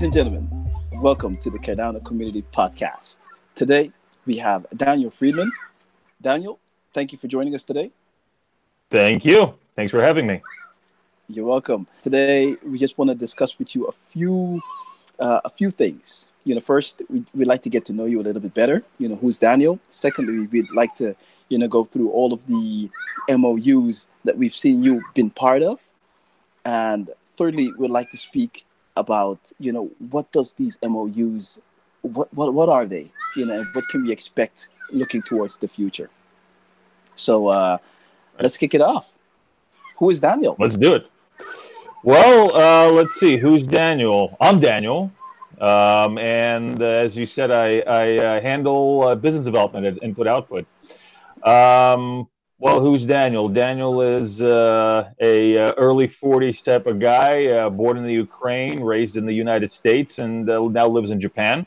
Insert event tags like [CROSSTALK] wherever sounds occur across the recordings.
Ladies and gentlemen, welcome to the Cardano Community Podcast. Today we have Daniel Friedman. Daniel, thank you for joining us today. Thank you. Thanks for having me. You're welcome. Today we just want to discuss with you a few uh, a few things. You know, first we, would like to get to know you a little bit better. You know, who's Daniel? Secondly, we'd like to you know go through all of the MOUs that we've seen you've been part of, and thirdly, we'd like to speak about you know what does these MOUs what what what are they? You know, what can we expect looking towards the future? So uh, let's kick it off. Who is Daniel? Let's do it. Well, uh, let's see. Who's Daniel? I'm Daniel. Um, and uh, as you said, I, I uh, handle uh, business development at Input Output. Um, well, who's Daniel? Daniel is uh, a uh, early 40s type of guy, born in the Ukraine, raised in the United States, and now lives in Japan.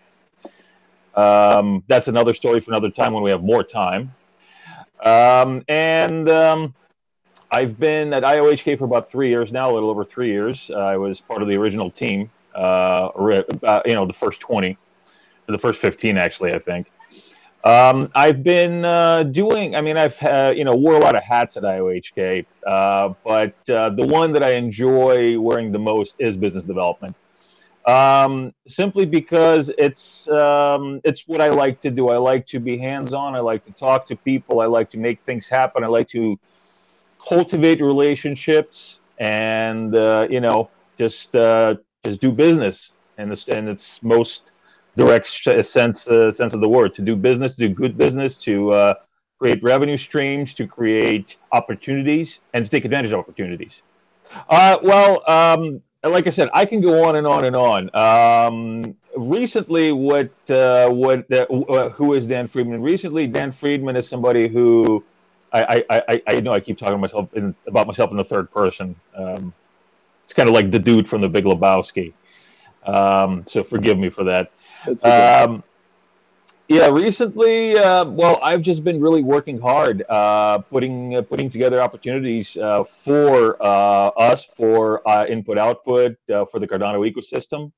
Um, that's another story for another time when we have more time. Um, and um, I've been at IOHK for about three years now, a little over three years. Uh, I was part of the original team, uh, uh, you know, the first 20, the first 15, actually, I think. Um, I've been uh, doing, I mean, I've, you know, wore a lot of hats at IOHK, uh, but uh, the one that I enjoy wearing the most is business development. Um, simply because it's um, it's what I like to do. I like to be hands on. I like to talk to people. I like to make things happen. I like to cultivate relationships and uh, you know just uh, just do business and it's, and its most direct sense uh, sense of the word to do business to do good business to uh, create revenue streams to create opportunities and to take advantage of opportunities uh, well um, like I said, I can go on and on and on. Um, recently, what uh, what uh, who is Dan Friedman? Recently, Dan Friedman is somebody who I, I, I, know I keep talking myself in, about myself in the third person. Um, it's kind of like the dude from the Big Lebowski. Um, so forgive me for that. Um, yeah, recently, uh, well, I've just been really working hard, uh, putting uh, putting together opportunities uh, for uh, us, for uh, input output, for the Cardano ecosystem,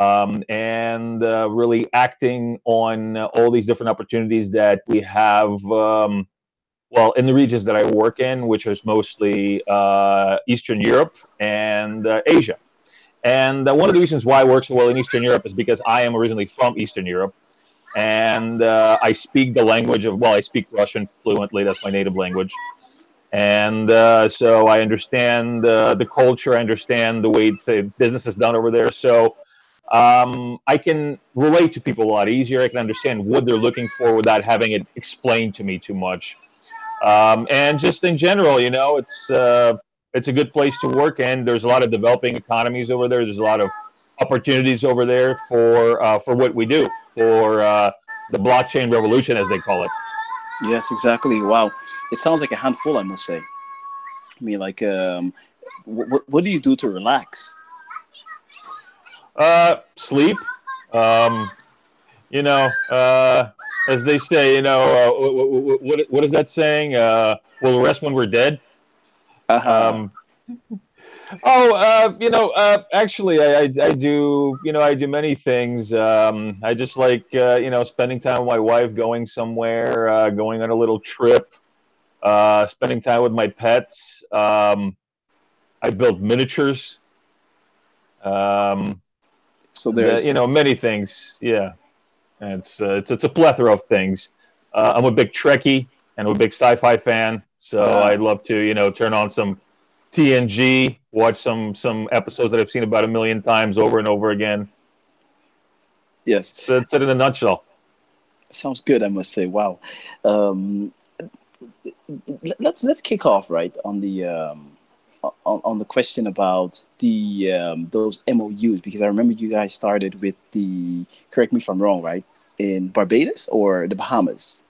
um, and really acting on all these different opportunities that we have um, well, in the regions that I work in, which is mostly Eastern Europe and Asia. And uh, one of the reasons why I work so well in Eastern Europe is because I am originally from Eastern Europe. And uh, I speak the language of, well, I speak Russian fluently. That's my native language. And uh, so I understand uh, the culture, I understand the way the business is done over there. So um, I can relate to people a lot easier. I can understand what they're looking for without having it explained to me too much um, and just in general, you know, it's uh, it's a good place to work, and there's a lot of developing economies over there. There's a lot of opportunities over there for uh, for what we do for uh, the blockchain revolution, as they call it. Yes, exactly. Wow, it sounds like a handful, I must say. I mean, like, um, what what do you do to relax? Uh, sleep. Um, you know, uh, as they say, you know, uh, what, what is that saying? Uh, we'll rest when we're dead. Uh-huh. Um, oh, uh, you know, uh, actually, I, I, I, do, you know, I do many things. Um, I just like, uh, you know, spending time with my wife, going somewhere, uh, going on a little trip, uh, spending time with my pets. Um, I build miniatures. Um, so there's, you know, many things. Yeah. It's uh, it's it's a plethora of things. Uh, I'm a big Trekkie and I'm a big sci-fi fan, so I'd love to you know turn on some TNG, watch some some episodes that I've seen about a million times over and over again. Yes, so that's it in a nutshell. Sounds good, I must say. Wow. Um, let's let's kick off right on the um, on, on the question about the um, those MOUs because I remember you guys started with the correct me if I'm wrong, right? In Barbados or the Bahamas?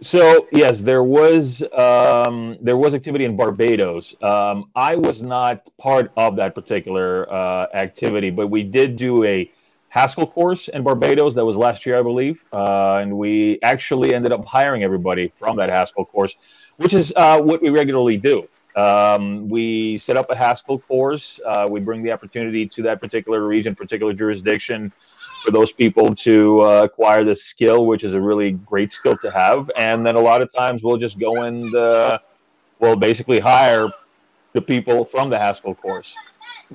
So yes, there was um, there was activity in Barbados. Um, I was not part of that particular uh, activity, but we did do a Haskell course in Barbados. That was last year, I believe, uh, and we actually ended up hiring everybody from that Haskell course, which is uh, what we regularly do. Um, we set up a Haskell course. Uh, we bring the opportunity to that particular region, particular jurisdiction, for those people to uh, acquire this skill, which is a really great skill to have. And then a lot of times we'll just go and uh, we'll basically hire the people from the Haskell course.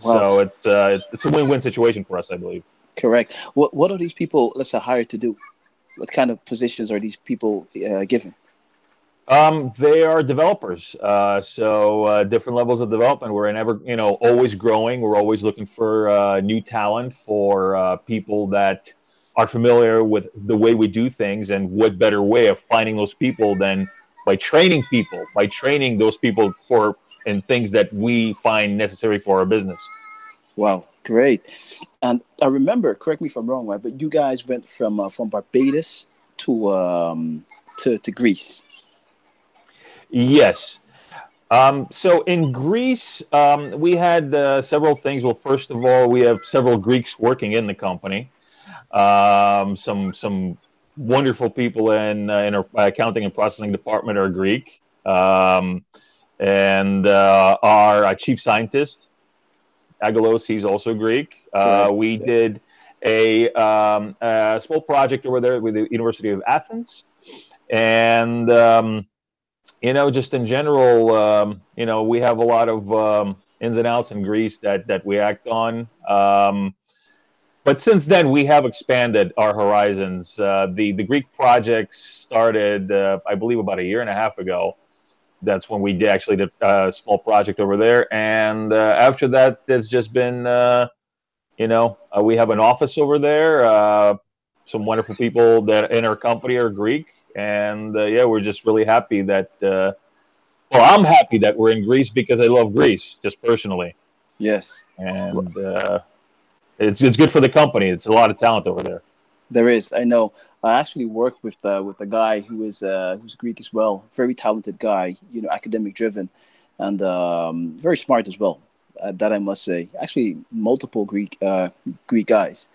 Wow. So it's uh, it's a win-win situation for us, I believe. Correct. What what are these people, let's say, hired to do? What kind of positions are these people uh, given? Um, they are developers. Uh, so uh, different levels of development. We're never, you know, always growing. We're always looking for uh, new talent for uh, people that are familiar with the way we do things. And what better way of finding those people than by training people, by training those people for and things that we find necessary for our business. Wow, great! And I remember, correct me if I'm wrong, right? But you guys went from uh, from Barbados to um, to to Greece Yes. Um, so in Greece, um, we had uh, several things. Well, first of all, we have several Greeks working in the company. Um, some some wonderful people in uh, in our accounting and processing department are Greek, um, and uh, our, our, chief scientist, Aggelos, he's also Greek. Uh, we did a, um, a, small project over there with the University of Athens, and um, you know, just in general, um, you know, we have a lot of um, ins and outs in Greece that that we act on. Um, but since then, we have expanded our horizons. Uh, the the Greek project started, uh, I believe, about a year and a half ago. That's when we did actually did a small project over there, and uh, after that, it's just been, uh, you know, uh, we have an office over there. Uh, some wonderful people that in our company are Greek, and uh, yeah, we're just really happy that. Uh, well, I'm happy that we're in Greece because I love Greece, just personally. Yes, and uh, it's it's good for the company. It's a lot of talent over there. There is. I know. I actually worked with uh, with a guy who is uh, who's Greek as well. Very talented guy. You know, academic driven, and um, very smart as well. Uh, that I must say. Actually, multiple Greek uh, Greek guys.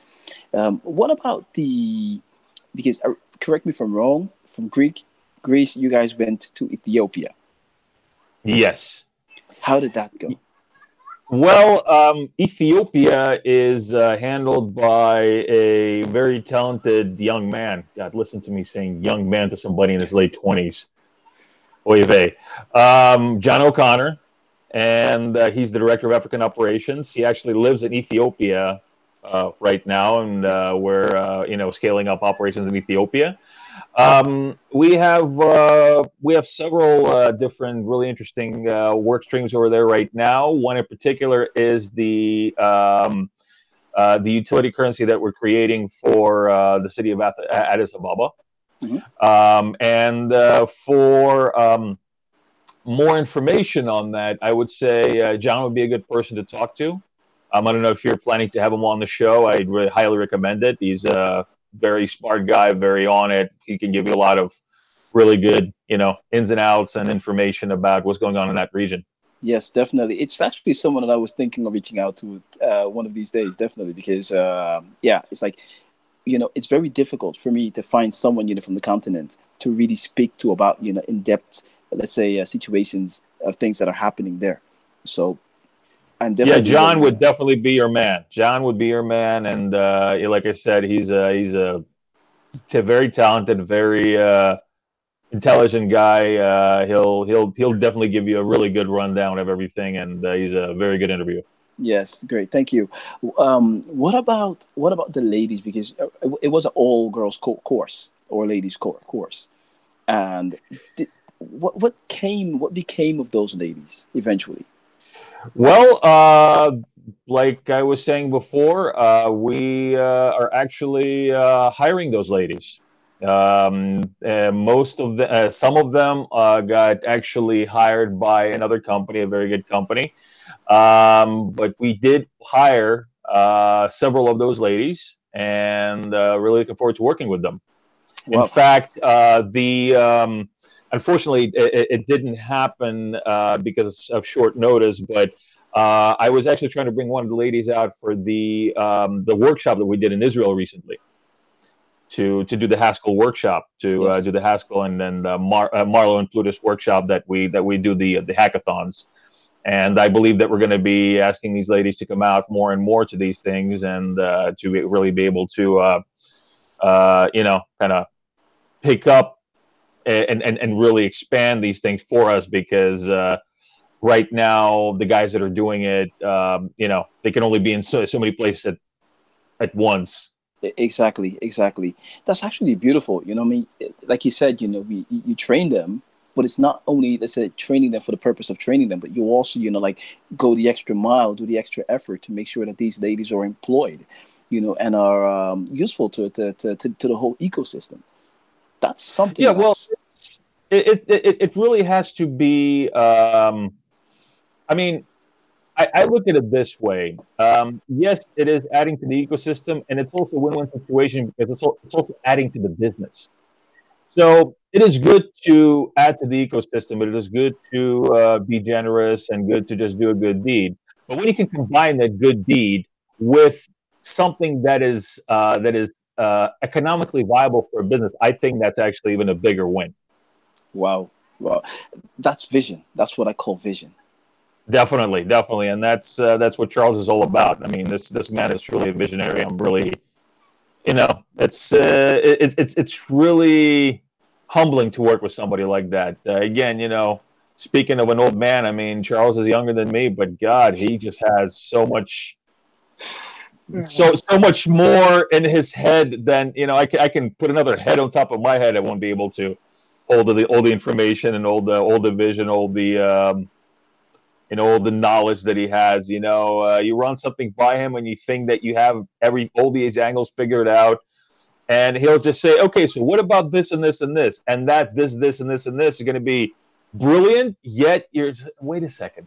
Um, what about the? Because uh, correct me if I'm wrong from Greek, Greece, you guys went to Ethiopia. Yes. How did that go? Well, um, Ethiopia is uh, handled by a very talented young man. God, listen to me saying young man to somebody in his late 20s. Oy vey. Um, John O'Connor, and uh, he's the director of African operations. He actually lives in Ethiopia uh, right now, and uh, we're uh, you know scaling up operations in Ethiopia. Um, we have uh, we have several uh, different really interesting uh, work streams over there right now. One in particular is the um, uh, the utility currency that we're creating for uh, the city of Addis Ababa, mm-hmm. um, and uh, for um, more information on that, I would say John would be a good person to talk to. Um, I don't know if you're planning to have him on the show. I'd really highly recommend it. He's very smart guy, very on it. He can give you a lot of really good, you know, ins and outs and information about what's going on in that region. Yes, definitely. It's actually someone that I was thinking of reaching out to uh, one of these days, definitely, because uh, yeah, it's like, you know, it's very difficult for me to find someone, you know, from the continent to really speak to about, you know, in depth, let's say, uh, situations of things that are happening there. So I'm definitely yeah, John would definitely be your man. John would be your man, and uh, like I said, he's a he's a, a very talented, very uh, intelligent guy. Uh, he'll he'll he'll definitely give you a really good rundown of everything, and uh, he's a very good interview. Yes, great, thank you. Um, what about what about the ladies? Because it was an all girls co- course or ladies co- course, and did, what what came what became of those ladies eventually? Well, uh, like I was saying before, uh, we uh, are actually uh, hiring those ladies. Um, most of the, uh, some of them uh, got actually hired by another company, a very good company. Um, but we did hire several of those ladies, and really looking forward to working with them. In fact, the um, unfortunately, it, it didn't happen uh, because of short notice. But uh, I was actually trying to bring one of the ladies out for the um, the workshop that we did in Israel recently. to to do the Haskell workshop, to uh, do the Haskell and then the Mar- uh, Marlowe and Plutus workshop that we that we do the the hackathons. And I believe that we're going to be asking these ladies to come out more and more to these things and uh, to be- really be able to, uh, uh, you know, kind of pick up and, and and really expand these things for us because uh, right now the guys that are doing it, um, you know, they can only be in so, so many places at, at once. Exactly, exactly. That's actually beautiful. You know, I mean, like you said, you know, we you train them, but it's not only let's say training them for the purpose of training them, but you also, you know, like go the extra mile, do the extra effort to make sure that these ladies are employed, you know, and are um, useful to to to to the whole ecosystem. That's something. Yeah, well, that's- It, it, it, it really has to be. Um, I mean, I, I look at it this way. Um, yes, it is adding to the ecosystem, and it's also a win-win situation because it's, al- it's also adding to the business. So it is good to add to the ecosystem. But it is good to uh, be generous and good to just do a good deed. But when you can combine that good deed with something that is uh, that is uh, economically viable for a business, I think that's actually even a bigger win. wow, wow, that's vision. That's what I call vision. Definitely, definitely, and that's uh, that's what Charles is all about. I mean, this this man is truly a visionary. I'm really, you know, it's uh, it, it's it's really humbling to work with somebody like that. Uh, again, you know, speaking of an old man, I mean, Charles is younger than me, but God, he just has so much, so so much more in his head than you know. I can I can put another head on top of my head. I won't be able to hold the all the information and all the all the vision, all the um, you know all the knowledge that he has. You know, uh, you run something by him and you think that you have every all these angles figured out, and he'll just say, "Okay, so what about this and this and this and that this this and this and this is going to be brilliant." Yet you're wait a second.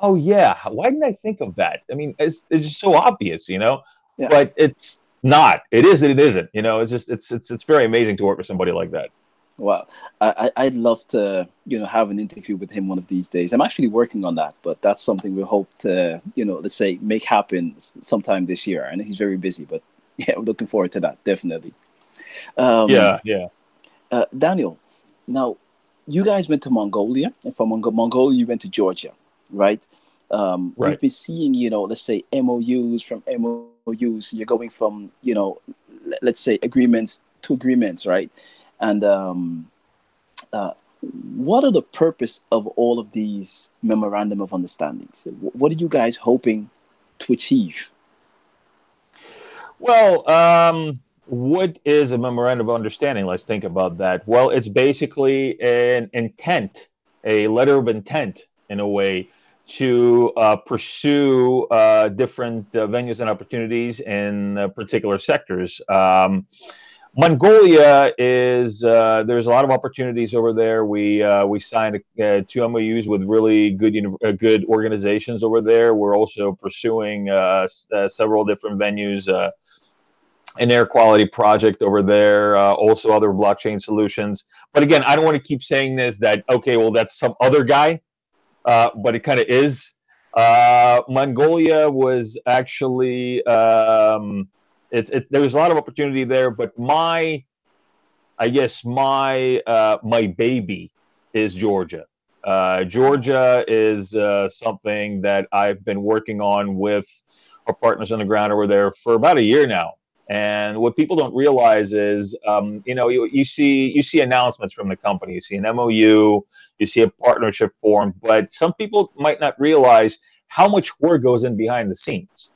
Oh yeah, why didn't I think of that? I mean, it's it's just so obvious, you know. Yeah. But it's not. It is. It isn't. You know. It's just. It's. It's. It's very amazing to work with somebody like that. Wow, I, I'd love to, you know, have an interview with him one of these days. I'm actually working on that, but that's something we hope to, you know, let's say make happen sometime this year. I know he's very busy, but [LAUGHS] yeah, looking forward to that definitely. Um, yeah. Yeah. uh, Daniel, now you guys went to Mongolia, and from Mong- Mongolia you went to Georgia, right? Um, We've been seeing, you know, let's say MOUs from MOUs. You're going from, you know, le- let's say agreements to agreements, right? And um, uh, what are the purpose of all of these memorandum of understandings? Wh- What are you guys hoping to achieve? Well, um, what is a memorandum of understanding? Let's think about that. Well, it's basically an intent, a letter of intent, in a way, to uh, pursue uh, different uh, venues and opportunities in uh, particular sectors. Um, Mongolia is uh, there's a lot of opportunities over there. We uh, we signed two MOUs with really good good organizations over there. We're also pursuing s- several different venues. An air quality project over there, uh, also other blockchain solutions. But again, I don't want to keep saying this that okay, well that's some other guy, uh, but it kind of is. Uh, Mongolia was actually um, it's it, there was a lot of opportunity there, but my I guess my uh, my baby is Georgia. Uh, Georgia is uh, something that I've been working on with our partners on the ground over there for about a year now. And what people don't realize is, um, you know, you, you see you see announcements from the company, you see an MOU, you see a partnership formed, but some people might not realize how much work goes in behind the scenes.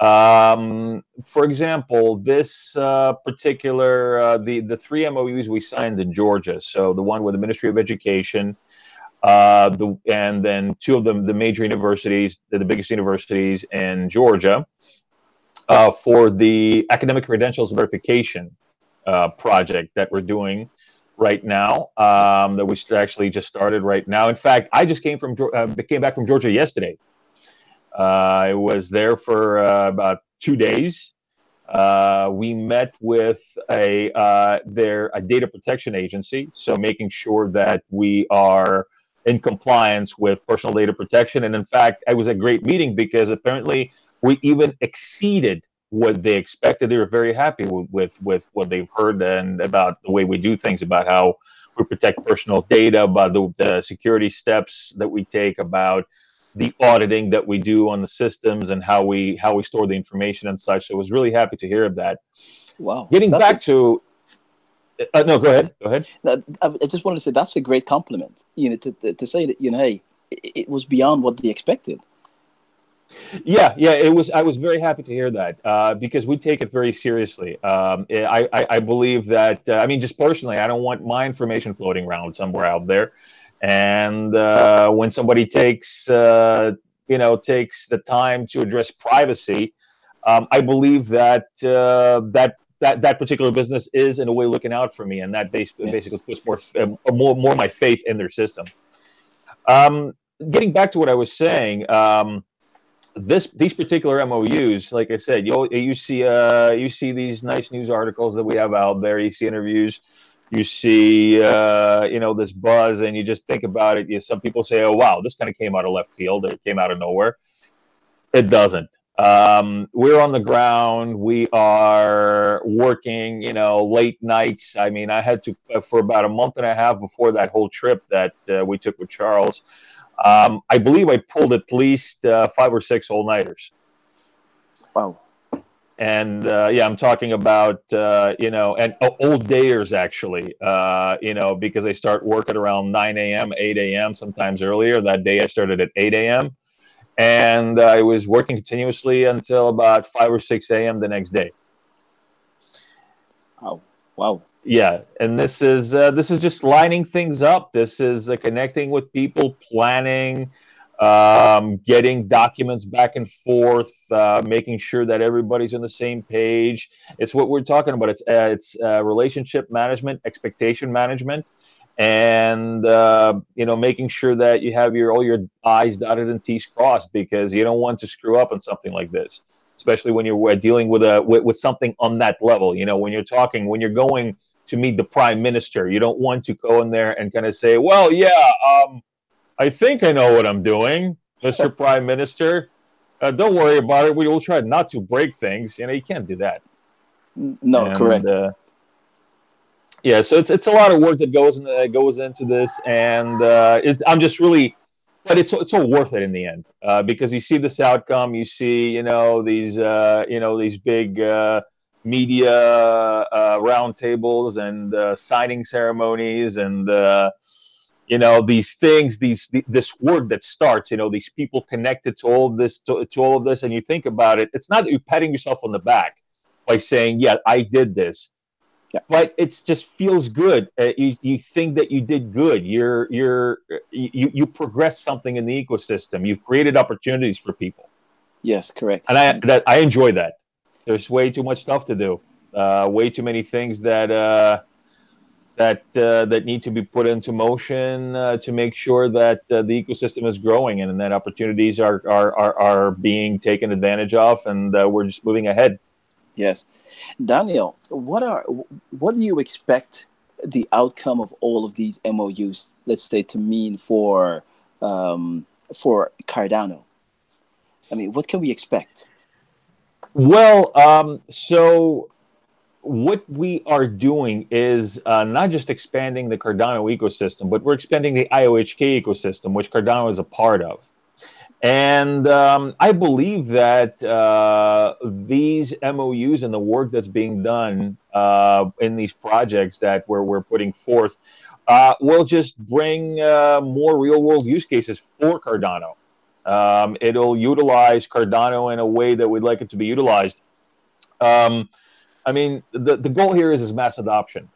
Um, for example, this uh, particular uh, the the three MOUs we signed in Georgia. So the one with the Ministry of Education, uh, the and then two of them the major universities, the, the biggest universities in Georgia, uh, for the academic credentials verification uh, project that we're doing right now. Um, that we actually just started right now. In fact, I just came from uh, came back from Georgia yesterday. Uh, I was there for uh, about two days. Uh, we met with a their a data protection agency, so making sure that we are in compliance with personal data protection. And in fact, it was a great meeting because apparently we even exceeded what they expected. They were very happy with, with, with what they've heard and about the way we do things, about how we protect personal data, about the, the security steps that we take, about the auditing that we do on the systems and how we how we store the information and such. So I was really happy to hear of that. Wow. Getting back a, to uh, no, go ahead. Go ahead. I just wanted to say that's a great compliment. You know, to, to, to say that you know, hey, it, it was beyond what they expected. Yeah, yeah, it was. I was very happy to hear that uh, because we take it very seriously. Um, I, I, I, believe that. Uh, I mean, just personally, I don't want my information floating around somewhere out there. And uh, when somebody takes, uh, you know, takes the time to address privacy, um, I believe that uh, that that that particular business is in a way looking out for me, and that basically, yes. basically puts more uh, more more my faith in their system. Um, getting back to what I was saying. Um, this these particular MOUs, like I said, you you see uh, you see these nice news articles that we have out there. You see interviews, you see uh, you know this buzz, and you just think about it. You, some people say, "Oh wow, this kind of came out of left field. It came out of nowhere." It doesn't. Um, we're on the ground. We are working, you know, late nights. I mean, I had to uh, for about a month and a half before that whole trip that uh, we took with Charles. Um, I believe I pulled at least uh, five or six all nighters. Wow. And uh, yeah, I'm talking about uh, you know, and uh, old dayers actually, uh, you know, because I start work at around 9 a.m., 8 a.m., sometimes earlier. That day I started at 8 a.m. and I was working continuously until about 5 or 6 a.m. the next day. Wow! Wow! Yeah and this is uh, this is just lining things up. This is uh, connecting with people planning um, getting documents back and forth uh, making sure that everybody's on the same page. It's what we're talking about. It's uh, it's uh, relationship management expectation management and uh, you know making sure that you have your all your i's dotted and t's crossed because you don't want to screw up on something like this especially when you're dealing with a with, with something on that level. You know when you're talking when you're going to meet the prime minister. You don't want to go in there and kind of say, "Well, yeah, um, I think I know what I'm doing, Mr. [LAUGHS] prime Minister. Uh, don't worry about it. We will try not to break things." You know, you can't do that. No, and, correct. Uh, yeah, so it's it's a lot of work that goes in, that goes into this, and uh, I'm just really, but it's it's all worth it in the end uh, because you see this outcome. You see, you know, these uh, you know these big uh, media uh, roundtables and uh, signing ceremonies and uh, you know these things these th- this word that starts you know these people connected to all of this to, to, all of this and you think about it it's not that you're patting yourself on the back by saying yeah i did this. Yeah. but it just feels good. Uh, you, you think that you did good. You're you're you, you progress something in the ecosystem. You've created opportunities for people. Yes correct. And i that i enjoy that there's way too much stuff to do. Uh, way too many things that uh, that uh, that need to be put into motion uh, to make sure that uh, the ecosystem is growing and, and that opportunities are, are are are being taken advantage of, and uh, we're just moving ahead. Yes, Daniel, what are what do you expect the outcome of all of these MOUs, let's say, to mean for um, for Cardano? I mean, what can we expect? Well, um, so what we are doing is uh, not just expanding the Cardano ecosystem, but we're expanding the IOHK ecosystem, which Cardano is a part of. And um, I believe that uh, these MOUs and the work that's being done uh, in these projects that we're, we're putting forth uh, will just bring uh, more real world use cases for Cardano. Um, it'll utilize Cardano in a way that we'd like it to be utilized. Um, I mean, the, the goal here is, is mass adoption.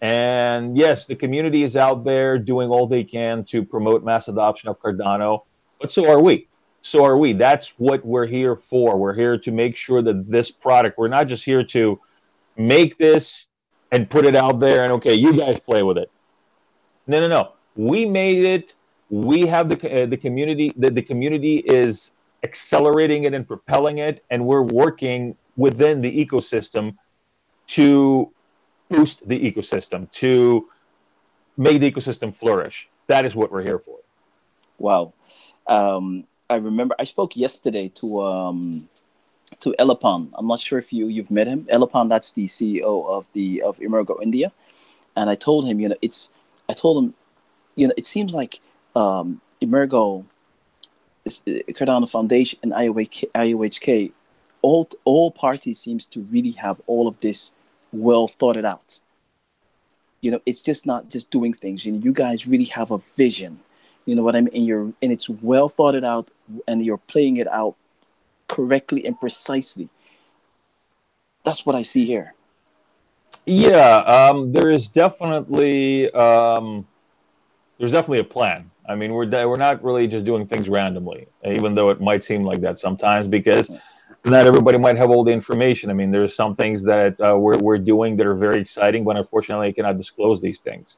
And yes, the community is out there doing all they can to promote mass adoption of Cardano, but so are we. So are we. That's what we're here for. We're here to make sure that this product, we're not just here to make this and put it out there and okay, you guys play with it. No, no, no. We made it we have the uh, the community the, the community is accelerating it and propelling it and we're working within the ecosystem to boost the ecosystem to make the ecosystem flourish that is what we're here for wow um, i remember i spoke yesterday to um, to Ellapan. I'm not sure if you you've met him. Ellapan, that's the CEO of the of Emurgo India, and I told him, you know, it's I told him, you know, it seems like um, Emurgo, Cardano Foundation, and IOHK, all all parties seems to really have all of this well thought it out. You know, it's just not just doing things. You know, you guys really have a vision. You know what I mean? And you're and it's well thought it out, and you're playing it out correctly and precisely. That's what I see here. Yeah, um, there is definitely um, there's definitely a plan. I mean, we're we're not really just doing things randomly, even though it might seem like that sometimes, because not everybody might have all the information. I mean, there's some things that uh, we're we're doing that are very exciting, but unfortunately, I cannot disclose these things.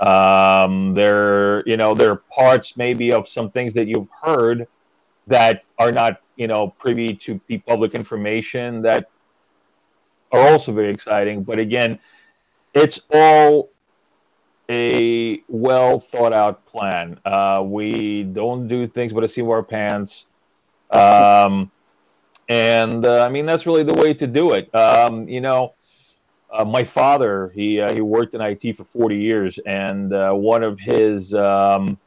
Um, there, you know, there are parts maybe of some things that you've heard that are not, you know, privy to the public information that are also very exciting. But again, it's all a well thought out plan. Uh, we don't do things but a seat of our pants. Um, and uh, I mean, that's really the way to do it. Um, you know, uh, my father, he, uh, he worked in IT for 40 years, and uh, one of his, um,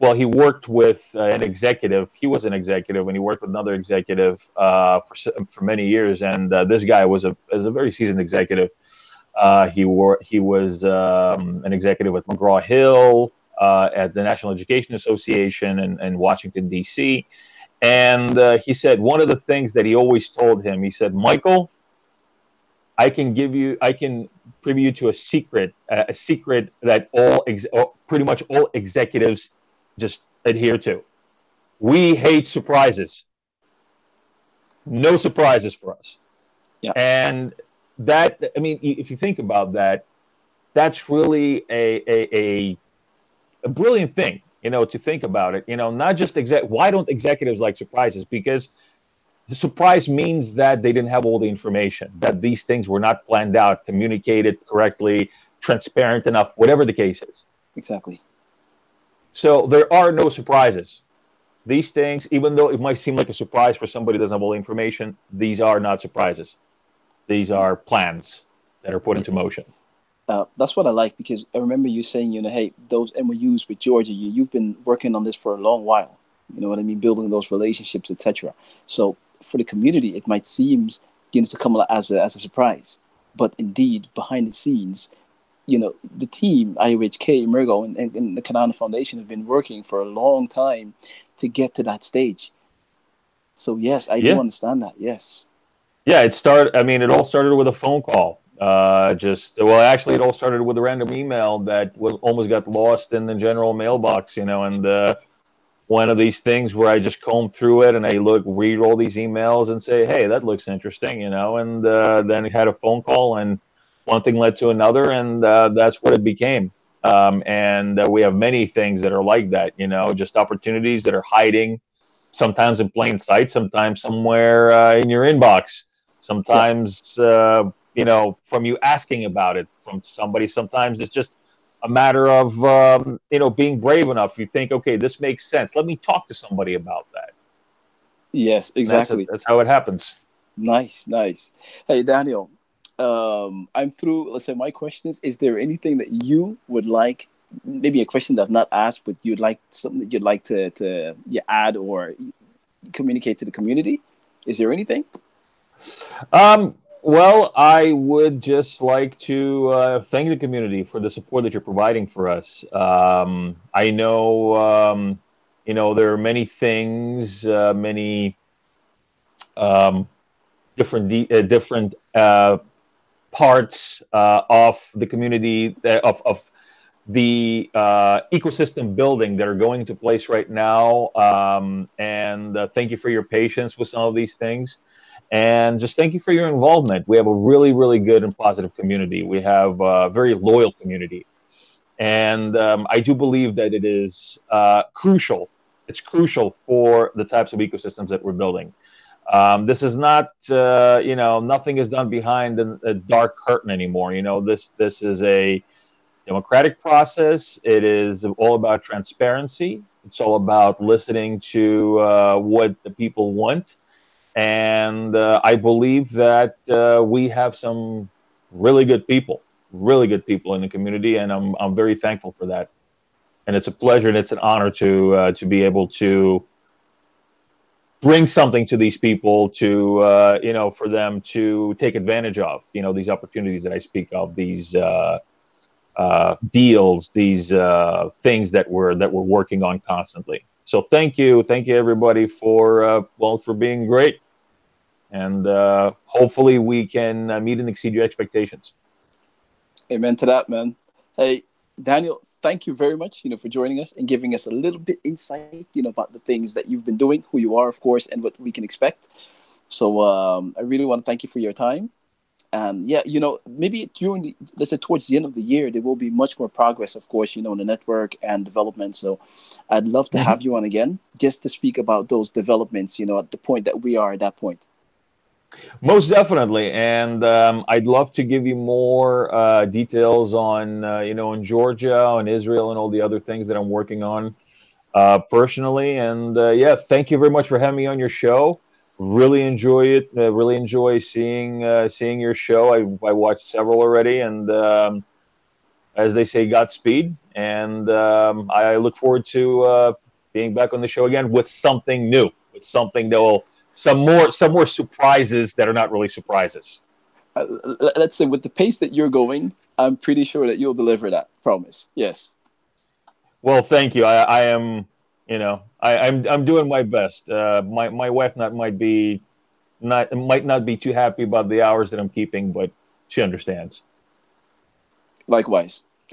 well, he worked with uh, an executive. He was an executive, and he worked with another executive for, for many years. And this guy was a, was a very seasoned executive. Uh, he wore, he was um, an executive at McGraw Hill, uh, at the National Education Association in, in Washington, D.C. And uh, he said one of the things that he always told him, he said, Michael, I can give you, I can privy you to a secret, a secret that all, ex- pretty much all executives just adhere to. We hate surprises. No surprises for us. Yeah. And that I mean, if you think about that, that's really a a, a, a brilliant thing, you know, to think about it. You know, not just exec. Why don't executives like surprises? Because the surprise means that they didn't have all the information, that these things were not planned out, communicated correctly, transparent enough, whatever the case is. Exactly. So there are no surprises. These things, even though it might seem like a surprise for somebody who doesn't have all the information, these are not surprises. These are plans that are put into motion. Uh, that's what I like because I remember you saying, you know, hey, those MOUs with Georgia, you, you've been working on this for a long while. You know what I mean? Building those relationships, etc. So for the community, it might seem, you know, to come as a, as a surprise. But indeed, behind the scenes, you know, the team, IOHK, Emurgo, and, and, and the Cardano Foundation have been working for a long time to get to that stage. So yes, I yeah. do understand that. Yes. Yeah, it started. I mean, it all started with a phone call. Uh, just well, actually, it all started with a random email that was almost got lost in the general mailbox. You know, and uh, one of these things where I just comb through it and I look, read all these emails and say, "Hey, that looks interesting," you know, and uh, then it had a phone call and one thing led to another, and uh, that's what it became. Um, and uh, we have many things that are like that, you know, just opportunities that are hiding, sometimes in plain sight, sometimes somewhere uh, in your inbox Sometimes, yeah. uh, you know, from you asking about it from somebody, sometimes it's just a matter of, um, you know, being brave enough. You think, okay, this makes sense. Let me talk to somebody about that. Yes, exactly. That's, that's, how it happens. Nice, nice. Hey, Daniel, um, I'm through. Let's say my question is: Is there anything that you would like? Maybe a question that I've not asked, but you'd like something that you'd like to to yeah, add or communicate to the community. Is there anything? Um, well, I would just like to uh, thank the community for the support that you're providing for us. Um, I know, um, you know, there are many things, uh, many um, different de- uh, different uh, parts uh, of the community uh, of of the ecosystem building that are going into place right now. Um, and thank you for your patience with some of these things. And just thank you for your involvement. We have a really, really good and positive community. We have a very loyal community. And um, I do believe that it is uh, crucial. It's crucial for the types of ecosystems that we're building. Um, this is not, uh, you know, nothing is done behind a, a dark curtain anymore. You know, this this is a democratic process. It is all about transparency. It's all about listening to uh, what the people want and uh, I believe that uh, we have some really good people, really good people in the community, and I'm I'm very thankful for that. And it's a pleasure and it's an honor to uh, to be able to bring something to these people to uh, you know for them to take advantage of you know these opportunities that I speak of these uh, uh, deals these things that we're that we're working on constantly. So thank you. Thank you everybody for uh, well for being great and uh, hopefully we can meet and exceed your expectations amen to that man hey daniel thank you very much, you know, for joining us and giving us a little bit insight, you know, about the things that you've been doing, who you are, of course, and what we can expect. So um, I really want to thank you for your time. And yeah, you know, maybe during the let's say towards the end of the year, there will be much more progress, of course, you know, in the network and development. So I'd love to mm-hmm. have you on again just to speak about those developments, you know, at the point that we are at that point. Most definitely, and um, I'd love to give you more uh, details on uh, you know in Georgia, on Israel, and all the other things that I'm working on uh, personally. And uh, yeah, thank you very much for having me on your show. Really enjoy it. Uh, really enjoy seeing uh, seeing your show. I I watched several already, and um, as they say, Godspeed. And um, I look forward to being back on the show again with something new, with something that will some more some more surprises that are not really surprises. Uh, let's say with the pace that you're going, I'm pretty sure that you'll deliver that promise. Yes. Well, thank you. I, I am, you know, I, am I'm, I'm doing my best. Uh, my my wife not might be not might not be too happy about the hours that I'm keeping, but she understands. Likewise. [LAUGHS]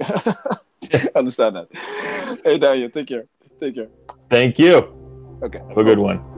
Understand that. Hey Daniel, take care. Take care. Thank you. Okay. Have a good one.